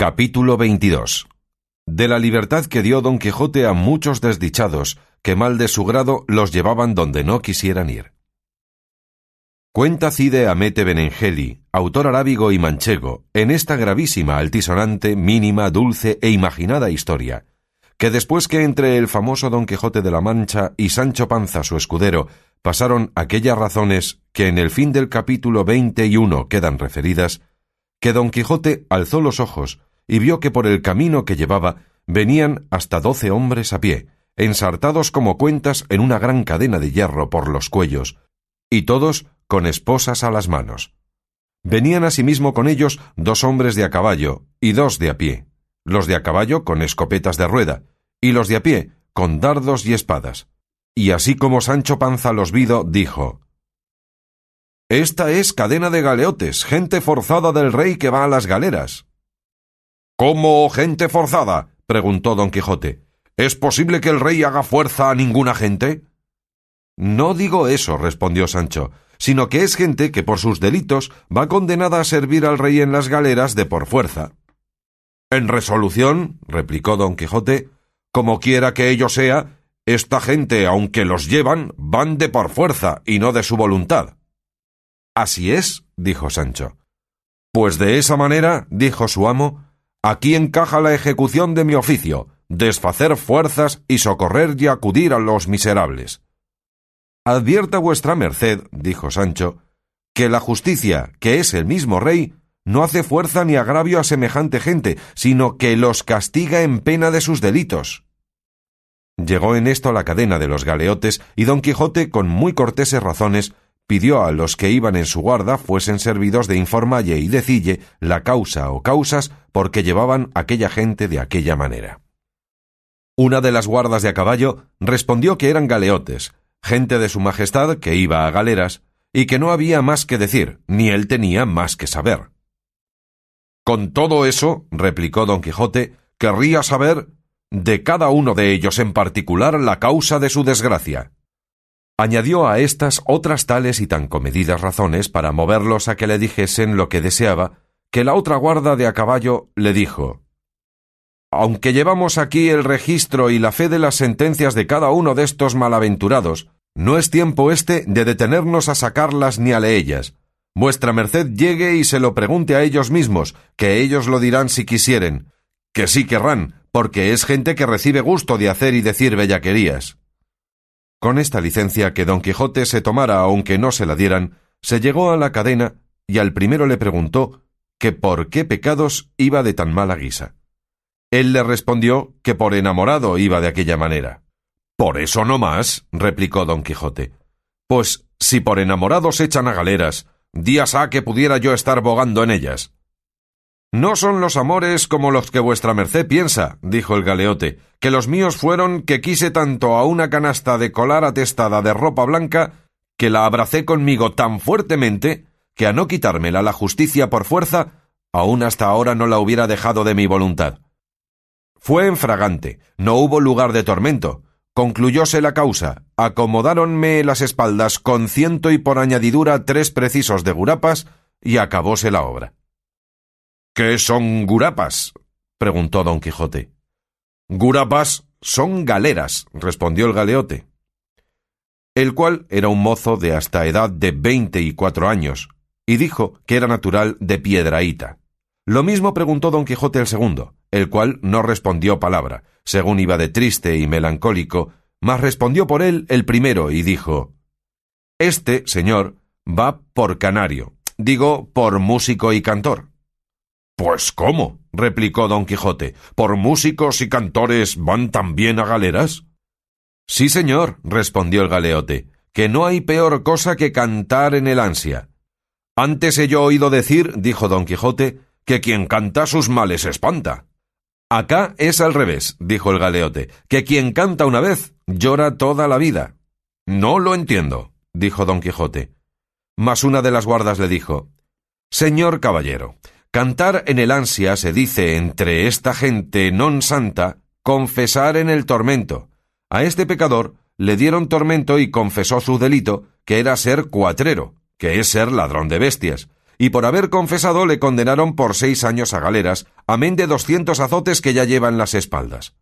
Capítulo 22 De la libertad que dio Don Quijote a muchos desdichados, que mal de su grado los llevaban donde no quisieran ir. Cuenta Cide Amete Benengeli, autor arábigo y manchego, en esta gravísima, altisonante, mínima, dulce e imaginada historia, que después que entre el famoso Don Quijote de la Mancha y Sancho Panza su escudero pasaron aquellas razones que en el fin del capítulo veinte y uno quedan referidas, que Don Quijote alzó los ojos y vio que por el camino que llevaba venían hasta doce hombres a pie, ensartados como cuentas en una gran cadena de hierro por los cuellos, y todos con esposas a las manos. Venían asimismo con ellos dos hombres de a caballo y dos de a pie, los de a caballo con escopetas de rueda, y los de a pie con dardos y espadas. Y así como Sancho Panza los vido, dijo Esta es cadena de galeotes, gente forzada del rey que va a las galeras. ¿Cómo gente forzada? preguntó don Quijote. ¿Es posible que el rey haga fuerza a ninguna gente? No digo eso, respondió Sancho, sino que es gente que por sus delitos va condenada a servir al rey en las galeras de por fuerza. En resolución, replicó don Quijote, como quiera que ello sea, esta gente, aunque los llevan, van de por fuerza y no de su voluntad. Así es, dijo Sancho. Pues de esa manera, dijo su amo, Aquí encaja la ejecución de mi oficio, desfacer fuerzas y socorrer y acudir a los miserables. Advierta vuestra merced, dijo Sancho, que la justicia, que es el mismo rey, no hace fuerza ni agravio a semejante gente, sino que los castiga en pena de sus delitos. Llegó en esto la cadena de los galeotes, y don Quijote, con muy corteses razones, pidió a los que iban en su guarda fuesen servidos de informalle y decille la causa o causas por que llevaban aquella gente de aquella manera. Una de las guardas de a caballo respondió que eran galeotes, gente de su majestad que iba a galeras, y que no había más que decir, ni él tenía más que saber. Con todo eso, replicó don Quijote, querría saber de cada uno de ellos en particular la causa de su desgracia. Añadió a estas otras tales y tan comedidas razones para moverlos a que le dijesen lo que deseaba, que la otra guarda de a caballo le dijo Aunque llevamos aquí el registro y la fe de las sentencias de cada uno de estos malaventurados, no es tiempo este de detenernos a sacarlas ni a leellas. Vuestra merced llegue y se lo pregunte a ellos mismos, que ellos lo dirán si quisieren, que sí querrán, porque es gente que recibe gusto de hacer y decir bellaquerías. Con esta licencia que don Quijote se tomara aunque no se la dieran, se llegó a la cadena y al primero le preguntó que por qué pecados iba de tan mala guisa. Él le respondió que por enamorado iba de aquella manera. Por eso no más, replicó don Quijote. Pues si por enamorados echan a galeras, días ha que pudiera yo estar bogando en ellas. No son los amores como los que vuestra merced piensa, dijo el galeote, que los míos fueron que quise tanto a una canasta de colar atestada de ropa blanca, que la abracé conmigo tan fuertemente, que a no quitármela la justicia por fuerza, aún hasta ahora no la hubiera dejado de mi voluntad. Fue en fragante, no hubo lugar de tormento, concluyóse la causa, acomodáronme las espaldas con ciento y por añadidura tres precisos de gurapas, y acabóse la obra. ¿Qué son gurapas? preguntó don Quijote. Gurapas son galeras, respondió el galeote. El cual era un mozo de hasta edad de veinte y cuatro años, y dijo que era natural de Piedraíta. Lo mismo preguntó don Quijote el segundo, el cual no respondió palabra, según iba de triste y melancólico, mas respondió por él el primero y dijo Este, señor, va por canario, digo por músico y cantor. Pues cómo, replicó don Quijote, ¿por músicos y cantores van también a galeras? Sí, señor, respondió el galeote, que no hay peor cosa que cantar en el ansia. Antes he yo oído decir, dijo don Quijote, que quien canta sus males espanta. Acá es al revés, dijo el galeote, que quien canta una vez llora toda la vida. No lo entiendo, dijo don Quijote. Mas una de las guardas le dijo Señor caballero, Cantar en el ansia se dice entre esta gente non santa confesar en el tormento. A este pecador le dieron tormento y confesó su delito, que era ser cuatrero, que es ser ladrón de bestias, y por haber confesado le condenaron por seis años a galeras, amén de doscientos azotes que ya lleva en las espaldas.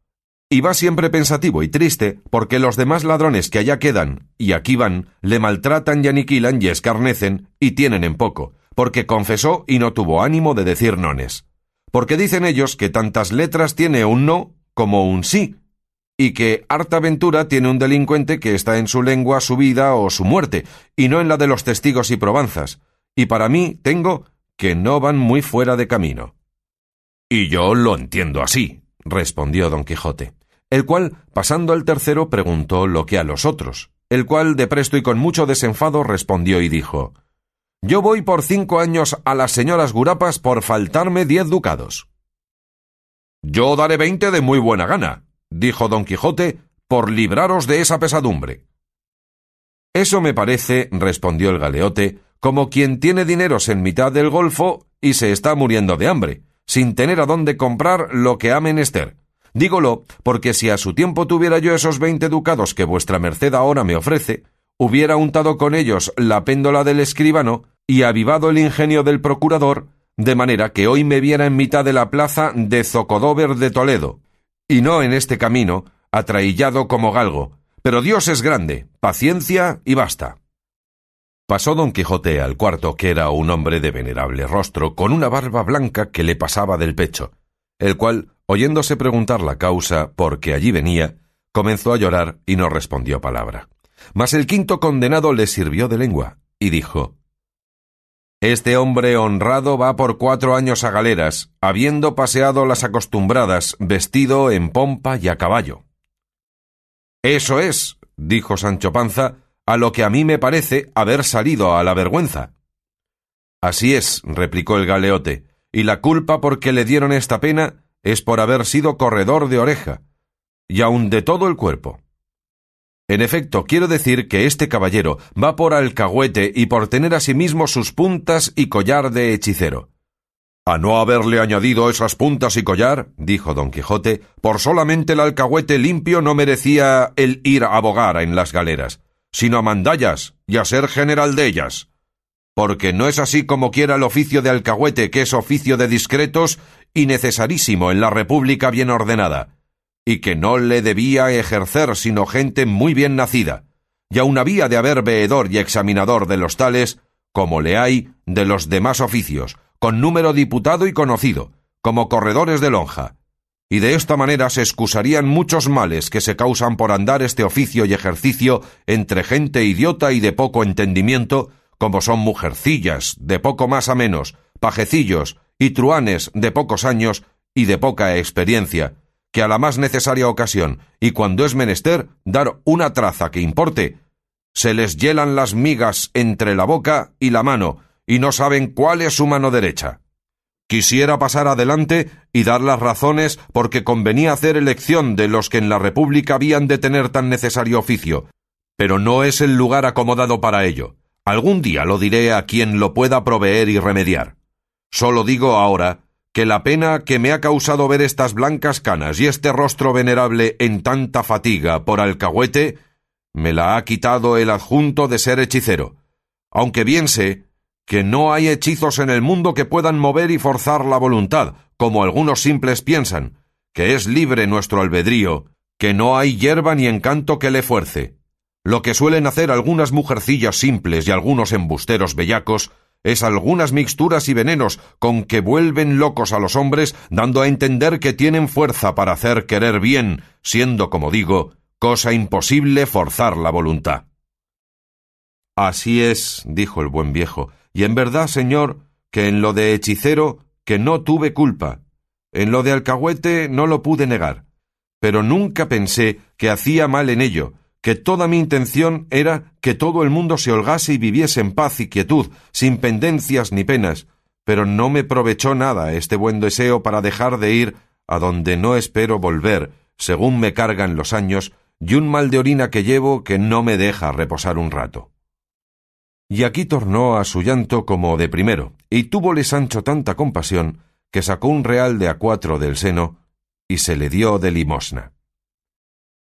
Y va siempre pensativo y triste porque los demás ladrones que allá quedan y aquí van le maltratan y aniquilan y escarnecen y tienen en poco, porque confesó y no tuvo ánimo de decir nones. Porque dicen ellos que tantas letras tiene un no como un sí, y que harta ventura tiene un delincuente que está en su lengua su vida o su muerte, y no en la de los testigos y probanzas, y para mí tengo que no van muy fuera de camino. Y yo lo entiendo así, respondió don Quijote, el cual, pasando al tercero, preguntó lo que a los otros, el cual de presto y con mucho desenfado respondió y dijo Yo voy por cinco años a las señoras gurapas por faltarme diez ducados. Yo daré veinte de muy buena gana, dijo don Quijote, por libraros de esa pesadumbre. Eso me parece, respondió el galeote, como quien tiene dineros en mitad del golfo y se está muriendo de hambre, sin tener a dónde comprar lo que ha menester. Dígolo, porque si a su tiempo tuviera yo esos veinte ducados que vuestra merced ahora me ofrece, hubiera untado con ellos la péndola del escribano y avivado el ingenio del procurador, de manera que hoy me viera en mitad de la plaza de Zocodover de Toledo, y no en este camino, atraillado como galgo. Pero Dios es grande, paciencia y basta. Pasó don Quijote al cuarto, que era un hombre de venerable rostro, con una barba blanca que le pasaba del pecho, el cual, oyéndose preguntar la causa por qué allí venía, comenzó a llorar y no respondió palabra. Mas el quinto condenado le sirvió de lengua, y dijo Este hombre honrado va por cuatro años a galeras, habiendo paseado las acostumbradas, vestido en pompa y a caballo. Eso es, dijo Sancho Panza, a lo que a mí me parece haber salido a la vergüenza. Así es, replicó el galeote, y la culpa por que le dieron esta pena es por haber sido corredor de oreja, y aun de todo el cuerpo. En efecto, quiero decir que este caballero va por alcahuete y por tener asimismo sus puntas y collar de hechicero. A no haberle añadido esas puntas y collar, dijo don Quijote, por solamente el alcahuete limpio no merecía el ir a bogar en las galeras sino a mandallas y a ser general de ellas. Porque no es así como quiera el oficio de alcahuete, que es oficio de discretos y necesarísimo en la república bien ordenada, y que no le debía ejercer sino gente muy bien nacida, y aun había de haber veedor y examinador de los tales, como le hay de los demás oficios, con número diputado y conocido, como corredores de lonja, y de esta manera se excusarían muchos males que se causan por andar este oficio y ejercicio entre gente idiota y de poco entendimiento, como son mujercillas, de poco más a menos, pajecillos y truanes de pocos años y de poca experiencia, que a la más necesaria ocasión, y cuando es menester dar una traza que importe, se les hielan las migas entre la boca y la mano, y no saben cuál es su mano derecha. Quisiera pasar adelante y dar las razones porque convenía hacer elección de los que en la República habían de tener tan necesario oficio, pero no es el lugar acomodado para ello. Algún día lo diré a quien lo pueda proveer y remediar. Solo digo ahora que la pena que me ha causado ver estas blancas canas y este rostro venerable en tanta fatiga por alcahuete, me la ha quitado el adjunto de ser hechicero, aunque bien sé que no hay hechizos en el mundo que puedan mover y forzar la voluntad, como algunos simples piensan, que es libre nuestro albedrío, que no hay hierba ni encanto que le fuerce. Lo que suelen hacer algunas mujercillas simples y algunos embusteros bellacos es algunas mixturas y venenos con que vuelven locos a los hombres, dando a entender que tienen fuerza para hacer querer bien, siendo, como digo, cosa imposible forzar la voluntad. Así es, dijo el buen viejo, y en verdad, señor, que en lo de hechicero, que no tuve culpa. En lo de alcahuete no lo pude negar. Pero nunca pensé que hacía mal en ello, que toda mi intención era que todo el mundo se holgase y viviese en paz y quietud, sin pendencias ni penas, pero no me provechó nada este buen deseo para dejar de ir a donde no espero volver, según me cargan los años, y un mal de orina que llevo que no me deja reposar un rato. Y aquí tornó a su llanto como de primero, y túvole Sancho tanta compasión que sacó un real de a cuatro del seno y se le dio de limosna.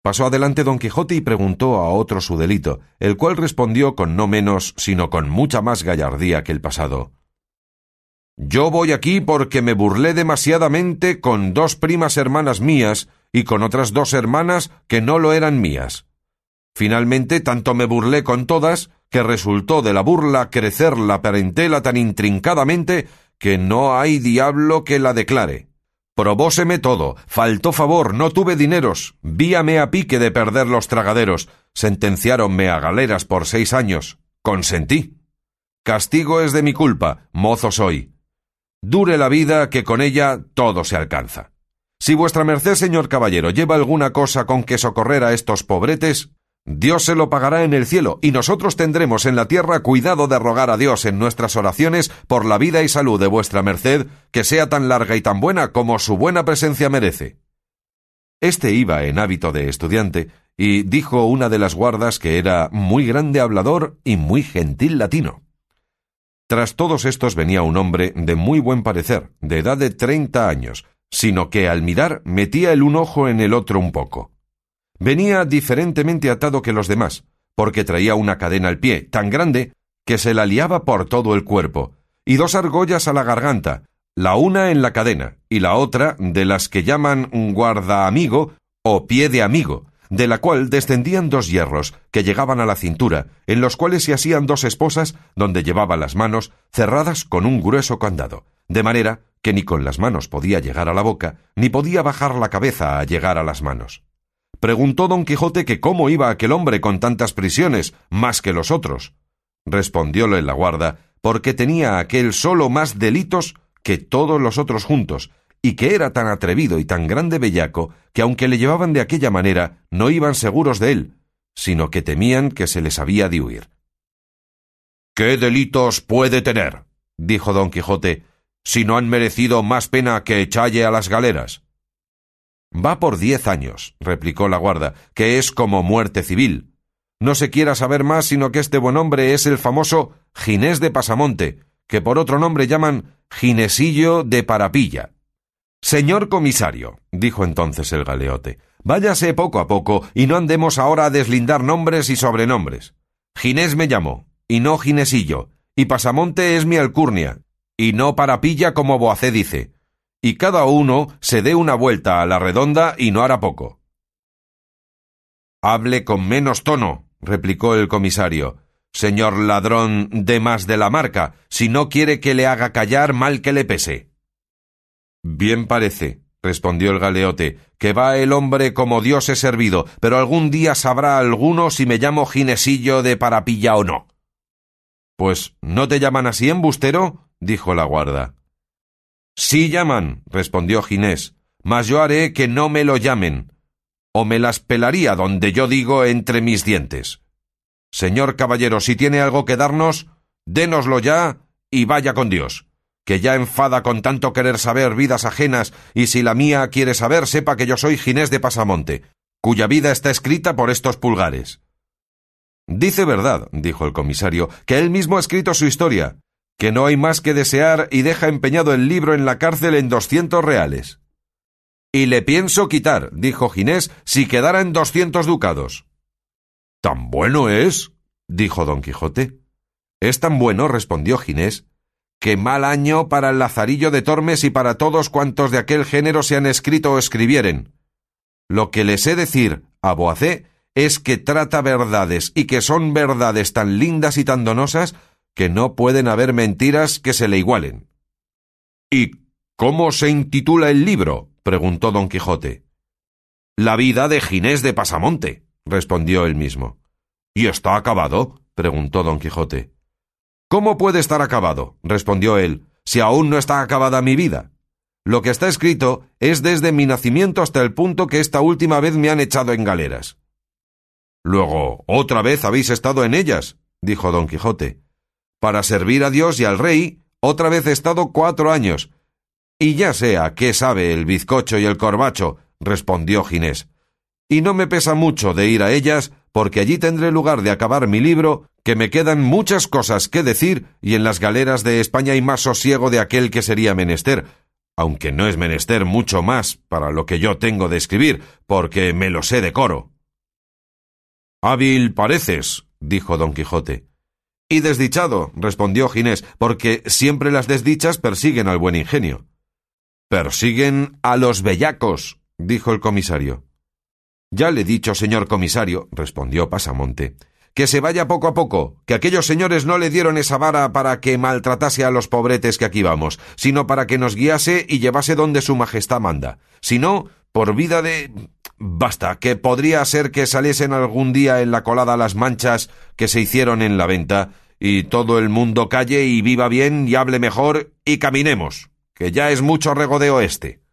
Pasó adelante don Quijote y preguntó a otro su delito, el cual respondió con no menos, sino con mucha más gallardía que el pasado. Yo voy aquí porque me burlé demasiadamente con dos primas hermanas mías y con otras dos hermanas que no lo eran mías. Finalmente, tanto me burlé con todas que resultó de la burla crecer la parentela tan intrincadamente que no hay diablo que la declare. Probóseme todo, faltó favor, no tuve dineros, víame a pique de perder los tragaderos, sentenciáronme a galeras por seis años, consentí. Castigo es de mi culpa, mozo soy. Dure la vida que con ella todo se alcanza. Si vuestra merced, señor caballero, lleva alguna cosa con que socorrer a estos pobretes, Dios se lo pagará en el cielo, y nosotros tendremos en la tierra cuidado de rogar a Dios en nuestras oraciones por la vida y salud de vuestra merced, que sea tan larga y tan buena como su buena presencia merece. Este iba en hábito de estudiante, y dijo una de las guardas que era muy grande hablador y muy gentil latino. Tras todos estos venía un hombre de muy buen parecer, de edad de treinta años, sino que al mirar metía el un ojo en el otro un poco. Venía diferentemente atado que los demás, porque traía una cadena al pie tan grande que se la liaba por todo el cuerpo, y dos argollas a la garganta, la una en la cadena y la otra de las que llaman guarda amigo o pie de amigo, de la cual descendían dos hierros que llegaban a la cintura, en los cuales se asían dos esposas donde llevaba las manos cerradas con un grueso candado, de manera que ni con las manos podía llegar a la boca, ni podía bajar la cabeza a llegar a las manos. Preguntó don Quijote que cómo iba aquel hombre con tantas prisiones, más que los otros. Respondióle la guarda, porque tenía aquel solo más delitos que todos los otros juntos, y que era tan atrevido y tan grande bellaco que aunque le llevaban de aquella manera, no iban seguros de él, sino que temían que se les había de huir. ¿Qué delitos puede tener? dijo don Quijote, si no han merecido más pena que echalle a las galeras. Va por diez años, replicó la guarda, que es como muerte civil. No se quiera saber más sino que este buen hombre es el famoso Ginés de Pasamonte, que por otro nombre llaman Ginesillo de Parapilla. Señor comisario, dijo entonces el galeote, váyase poco a poco y no andemos ahora a deslindar nombres y sobrenombres. Ginés me llamó, y no Ginesillo, y Pasamonte es mi alcurnia, y no Parapilla como Boacé dice, y cada uno se dé una vuelta a la redonda y no hará poco. Hable con menos tono, replicó el comisario. Señor ladrón de más de la marca, si no quiere que le haga callar mal que le pese. Bien parece, respondió el galeote, que va el hombre como Dios he servido, pero algún día sabrá alguno si me llamo Ginesillo de Parapilla o no. Pues ¿no te llaman así, embustero? dijo la guarda. Sí llaman, respondió Ginés, mas yo haré que no me lo llamen, o me las pelaría donde yo digo entre mis dientes. Señor caballero, si tiene algo que darnos, dénoslo ya y vaya con Dios, que ya enfada con tanto querer saber vidas ajenas, y si la mía quiere saber, sepa que yo soy Ginés de Pasamonte, cuya vida está escrita por estos pulgares. Dice verdad, dijo el comisario, que él mismo ha escrito su historia, que no hay más que desear y deja empeñado el libro en la cárcel en doscientos reales. Y le pienso quitar, dijo Ginés, si quedara en doscientos ducados. ¿Tan bueno es? dijo don Quijote. Es tan bueno, respondió Ginés, que mal año para el Lazarillo de Tormes y para todos cuantos de aquel género se han escrito o escribieren. Lo que les he decir a Boacé es que trata verdades y que son verdades tan lindas y tan donosas que no pueden haber mentiras que se le igualen. ¿Y cómo se intitula el libro? preguntó don Quijote. La vida de Ginés de Pasamonte, respondió él mismo. ¿Y está acabado? preguntó don Quijote. ¿Cómo puede estar acabado? respondió él, si aún no está acabada mi vida. Lo que está escrito es desde mi nacimiento hasta el punto que esta última vez me han echado en galeras. Luego, otra vez habéis estado en ellas, dijo don Quijote. Para servir a Dios y al rey, otra vez he estado cuatro años. Y ya sea qué sabe el bizcocho y el corbacho, respondió Ginés. Y no me pesa mucho de ir a ellas, porque allí tendré lugar de acabar mi libro, que me quedan muchas cosas que decir, y en las galeras de España hay más sosiego de aquel que sería menester, aunque no es menester mucho más para lo que yo tengo de escribir, porque me lo sé de coro. Hábil pareces, dijo don Quijote Y desdichado, respondió Ginés, porque siempre las desdichas persiguen al buen ingenio. Persiguen a los bellacos, dijo el comisario. Ya le he dicho, señor comisario, respondió Pasamonte, que se vaya poco a poco, que aquellos señores no le dieron esa vara para que maltratase a los pobretes que aquí vamos, sino para que nos guiase y llevase donde su majestad manda. Si no, por vida de. Basta, que podría ser que saliesen algún día en la colada las manchas que se hicieron en la venta, y todo el mundo calle y viva bien y hable mejor y caminemos, que ya es mucho regodeo este.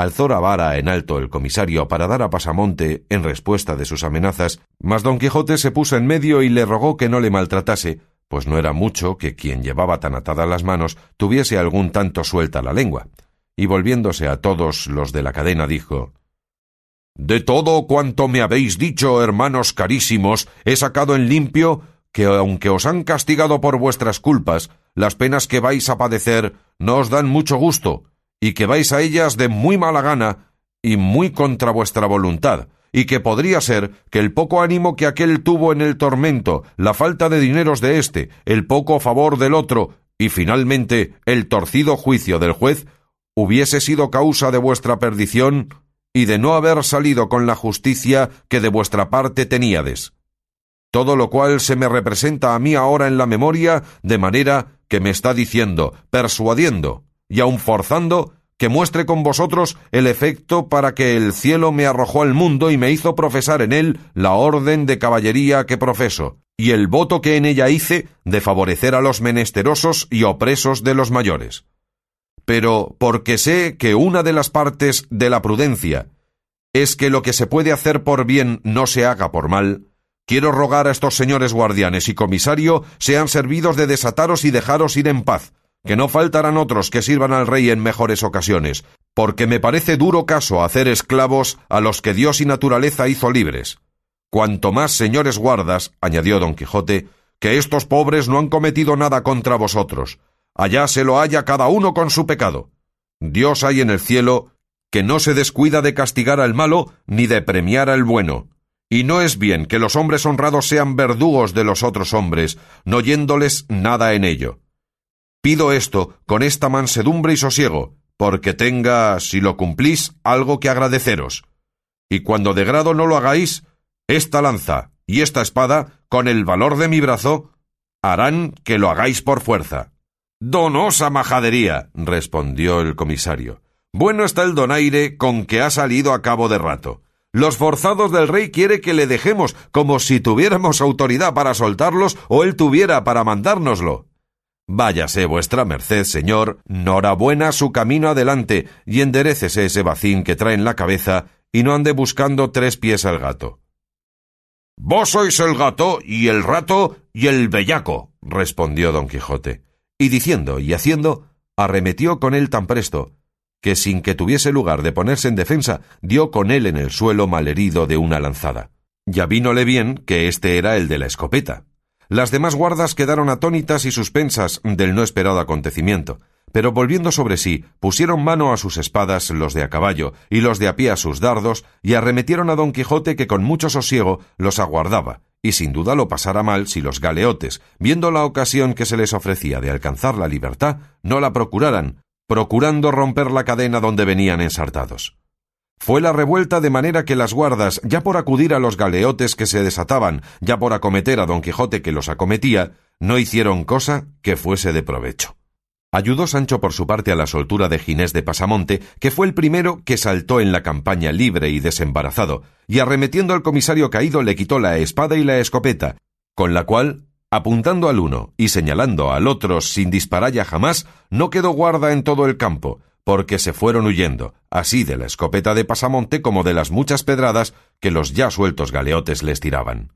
Alzó la vara en alto el comisario para dar a Pasamonte en respuesta de sus amenazas, mas don Quijote se puso en medio y le rogó que no le maltratase, pues no era mucho que quien llevaba tan atadas las manos tuviese algún tanto suelta la lengua. Y volviéndose a todos los de la cadena dijo De todo cuanto me habéis dicho, hermanos carísimos, he sacado en limpio que aunque os han castigado por vuestras culpas, las penas que vais a padecer no os dan mucho gusto, y que vais a ellas de muy mala gana y muy contra vuestra voluntad, y que podría ser que el poco ánimo que aquel tuvo en el tormento, la falta de dineros de éste, el poco favor del otro, y finalmente el torcido juicio del juez, hubiese sido causa de vuestra perdición y de no haber salido con la justicia que de vuestra parte teníades. Todo lo cual se me representa a mí ahora en la memoria de manera que me está diciendo, persuadiendo, y aun forzando que muestre con vosotros el efecto para que el cielo me arrojó al mundo y me hizo profesar en él la orden de caballería que profeso, y el voto que en ella hice de favorecer a los menesterosos y opresos de los mayores. Pero porque sé que una de las partes de la prudencia es que lo que se puede hacer por bien no se haga por mal, quiero rogar a estos señores guardianes y comisario sean servidos de desataros y dejaros ir en paz, que no faltarán otros que sirvan al rey en mejores ocasiones, porque me parece duro caso hacer esclavos a los que Dios y naturaleza hizo libres. Cuanto más, señores guardas, añadió don Quijote, que estos pobres no han cometido nada contra vosotros. Allá se lo haya cada uno con su pecado. Dios hay en el cielo que no se descuida de castigar al malo ni de premiar al bueno. Y no es bien que los hombres honrados sean verdugos de los otros hombres, no yéndoles nada en ello. Pido esto con esta mansedumbre y sosiego, porque tenga, si lo cumplís, algo que agradeceros. Y cuando de grado no lo hagáis, esta lanza y esta espada, con el valor de mi brazo, harán que lo hagáis por fuerza. Donosa majadería, respondió el comisario. Bueno está el donaire con que ha salido a cabo de rato. Los forzados del rey quiere que le dejemos como si tuviéramos autoridad para soltarlos o él tuviera para mandárnoslo. Váyase vuestra merced, señor, norabuena su camino adelante, y enderécese ese bacín que trae en la cabeza, y no ande buscando tres pies al gato. Vos sois el gato, y el rato, y el bellaco, respondió don Quijote, y diciendo y haciendo, arremetió con él tan presto, que sin que tuviese lugar de ponerse en defensa, dio con él en el suelo malherido de una lanzada. Ya vínole bien que este era el de la escopeta, las demás guardas quedaron atónitas y suspensas del no esperado acontecimiento, pero volviendo sobre sí, pusieron mano a sus espadas los de a caballo y los de a pie a sus dardos, y arremetieron a don Quijote que con mucho sosiego los aguardaba, y sin duda lo pasara mal si los galeotes, viendo la ocasión que se les ofrecía de alcanzar la libertad, no la procuraran, procurando romper la cadena donde venían ensartados. Fue la revuelta de manera que las guardas, ya por acudir a los galeotes que se desataban, ya por acometer a don Quijote que los acometía, no hicieron cosa que fuese de provecho. Ayudó Sancho por su parte a la soltura de Ginés de Pasamonte, que fue el primero que saltó en la campaña libre y desembarazado, y arremetiendo al comisario caído le quitó la espada y la escopeta, con la cual, apuntando al uno y señalando al otro sin disparar ya jamás, no quedó guarda en todo el campo, porque se fueron huyendo, así de la escopeta de Pasamonte como de las muchas pedradas que los ya sueltos galeotes les tiraban.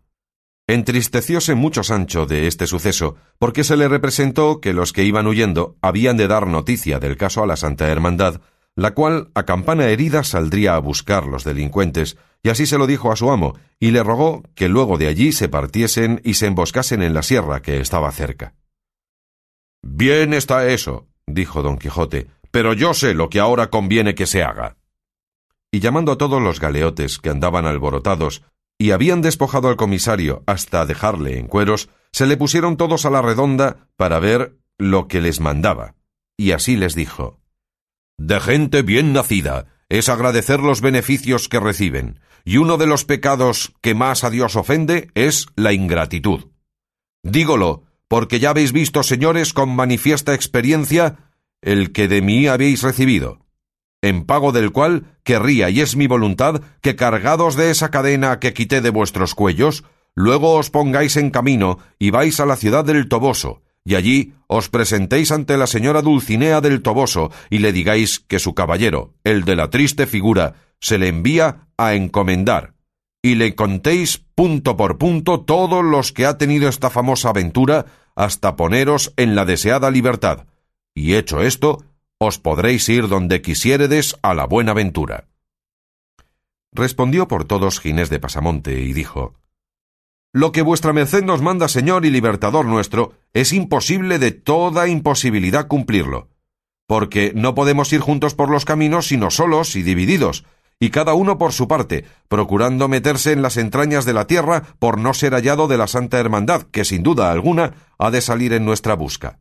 Entristecióse mucho Sancho de este suceso, porque se le representó que los que iban huyendo habían de dar noticia del caso a la Santa Hermandad, la cual a campana herida saldría a buscar los delincuentes, y así se lo dijo a su amo, y le rogó que luego de allí se partiesen y se emboscasen en la sierra que estaba cerca. Bien está eso, dijo don Quijote, pero yo sé lo que ahora conviene que se haga. Y llamando a todos los galeotes que andaban alborotados, y habían despojado al comisario hasta dejarle en cueros, se le pusieron todos a la redonda para ver lo que les mandaba. Y así les dijo De gente bien nacida es agradecer los beneficios que reciben, y uno de los pecados que más a Dios ofende es la ingratitud. Dígolo, porque ya habéis visto, señores, con manifiesta experiencia, el que de mí habéis recibido, en pago del cual querría, y es mi voluntad, que cargados de esa cadena que quité de vuestros cuellos, luego os pongáis en camino y vais a la ciudad del Toboso, y allí os presentéis ante la señora Dulcinea del Toboso y le digáis que su caballero, el de la triste figura, se le envía a encomendar, y le contéis punto por punto todos los que ha tenido esta famosa aventura hasta poneros en la deseada libertad, y hecho esto, os podréis ir donde quisiéredes a la buena ventura. Respondió por todos Ginés de Pasamonte y dijo Lo que vuestra merced nos manda, señor y libertador nuestro, es imposible de toda imposibilidad cumplirlo, porque no podemos ir juntos por los caminos sino solos y divididos, y cada uno por su parte, procurando meterse en las entrañas de la tierra por no ser hallado de la Santa Hermandad, que sin duda alguna ha de salir en nuestra busca.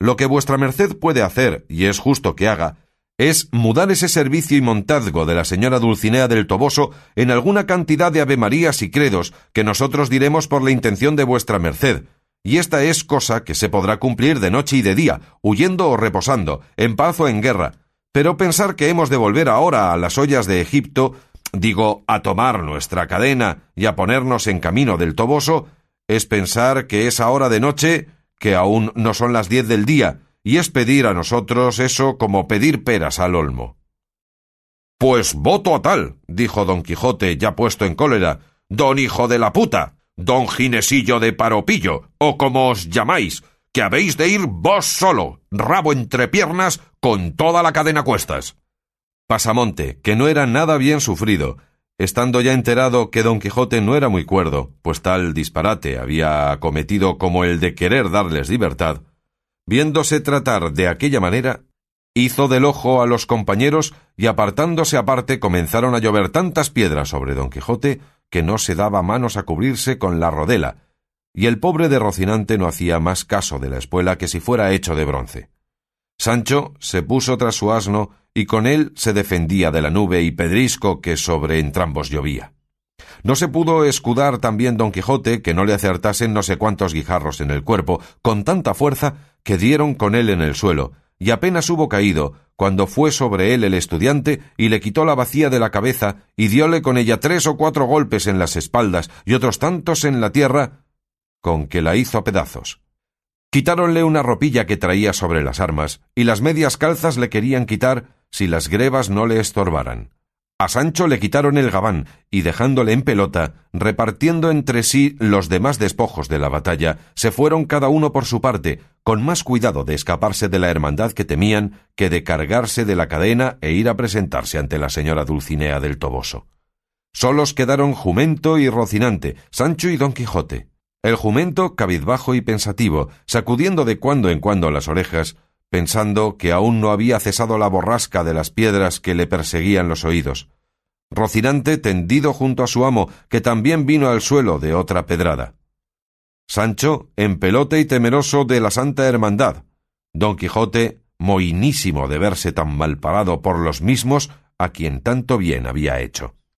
Lo que vuestra merced puede hacer, y es justo que haga, es mudar ese servicio y montazgo de la señora Dulcinea del Toboso en alguna cantidad de avemarías y credos que nosotros diremos por la intención de vuestra merced, y esta es cosa que se podrá cumplir de noche y de día, huyendo o reposando, en paz o en guerra. Pero pensar que hemos de volver ahora a las ollas de Egipto, digo, a tomar nuestra cadena y a ponernos en camino del Toboso, es pensar que esa hora de noche que aún no son las diez del día, y es pedir a nosotros eso como pedir peras al olmo. Pues voto a tal, dijo don Quijote, ya puesto en cólera, don hijo de la puta, don Ginesillo de Paropillo, o como os llamáis, que habéis de ir vos solo, rabo entre piernas, con toda la cadena cuestas. Pasamonte, que no era nada bien sufrido, Estando ya enterado que don Quijote no era muy cuerdo, pues tal disparate había cometido como el de querer darles libertad, viéndose tratar de aquella manera, hizo del ojo a los compañeros y apartándose aparte comenzaron a llover tantas piedras sobre don Quijote que no se daba manos a cubrirse con la rodela, y el pobre de Rocinante no hacía más caso de la espuela que si fuera hecho de bronce. Sancho se puso tras su asno y con él se defendía de la nube y pedrisco que sobre entrambos llovía. No se pudo escudar también don Quijote que no le acertasen no sé cuántos guijarros en el cuerpo, con tanta fuerza que dieron con él en el suelo, y apenas hubo caído, cuando fue sobre él el estudiante y le quitó la vacía de la cabeza y dióle con ella tres o cuatro golpes en las espaldas y otros tantos en la tierra, con que la hizo a pedazos. Quitáronle una ropilla que traía sobre las armas, y las medias calzas le querían quitar si las grebas no le estorbaran. A Sancho le quitaron el gabán y dejándole en pelota, repartiendo entre sí los demás despojos de la batalla, se fueron cada uno por su parte, con más cuidado de escaparse de la hermandad que temían que de cargarse de la cadena e ir a presentarse ante la señora Dulcinea del Toboso. Solos quedaron Jumento y Rocinante, Sancho y Don Quijote. El jumento cabizbajo y pensativo, sacudiendo de cuando en cuando las orejas, pensando que aún no había cesado la borrasca de las piedras que le perseguían los oídos. Rocinante tendido junto a su amo, que también vino al suelo de otra pedrada. Sancho en pelote y temeroso de la Santa Hermandad. Don Quijote mohinísimo de verse tan mal parado por los mismos a quien tanto bien había hecho.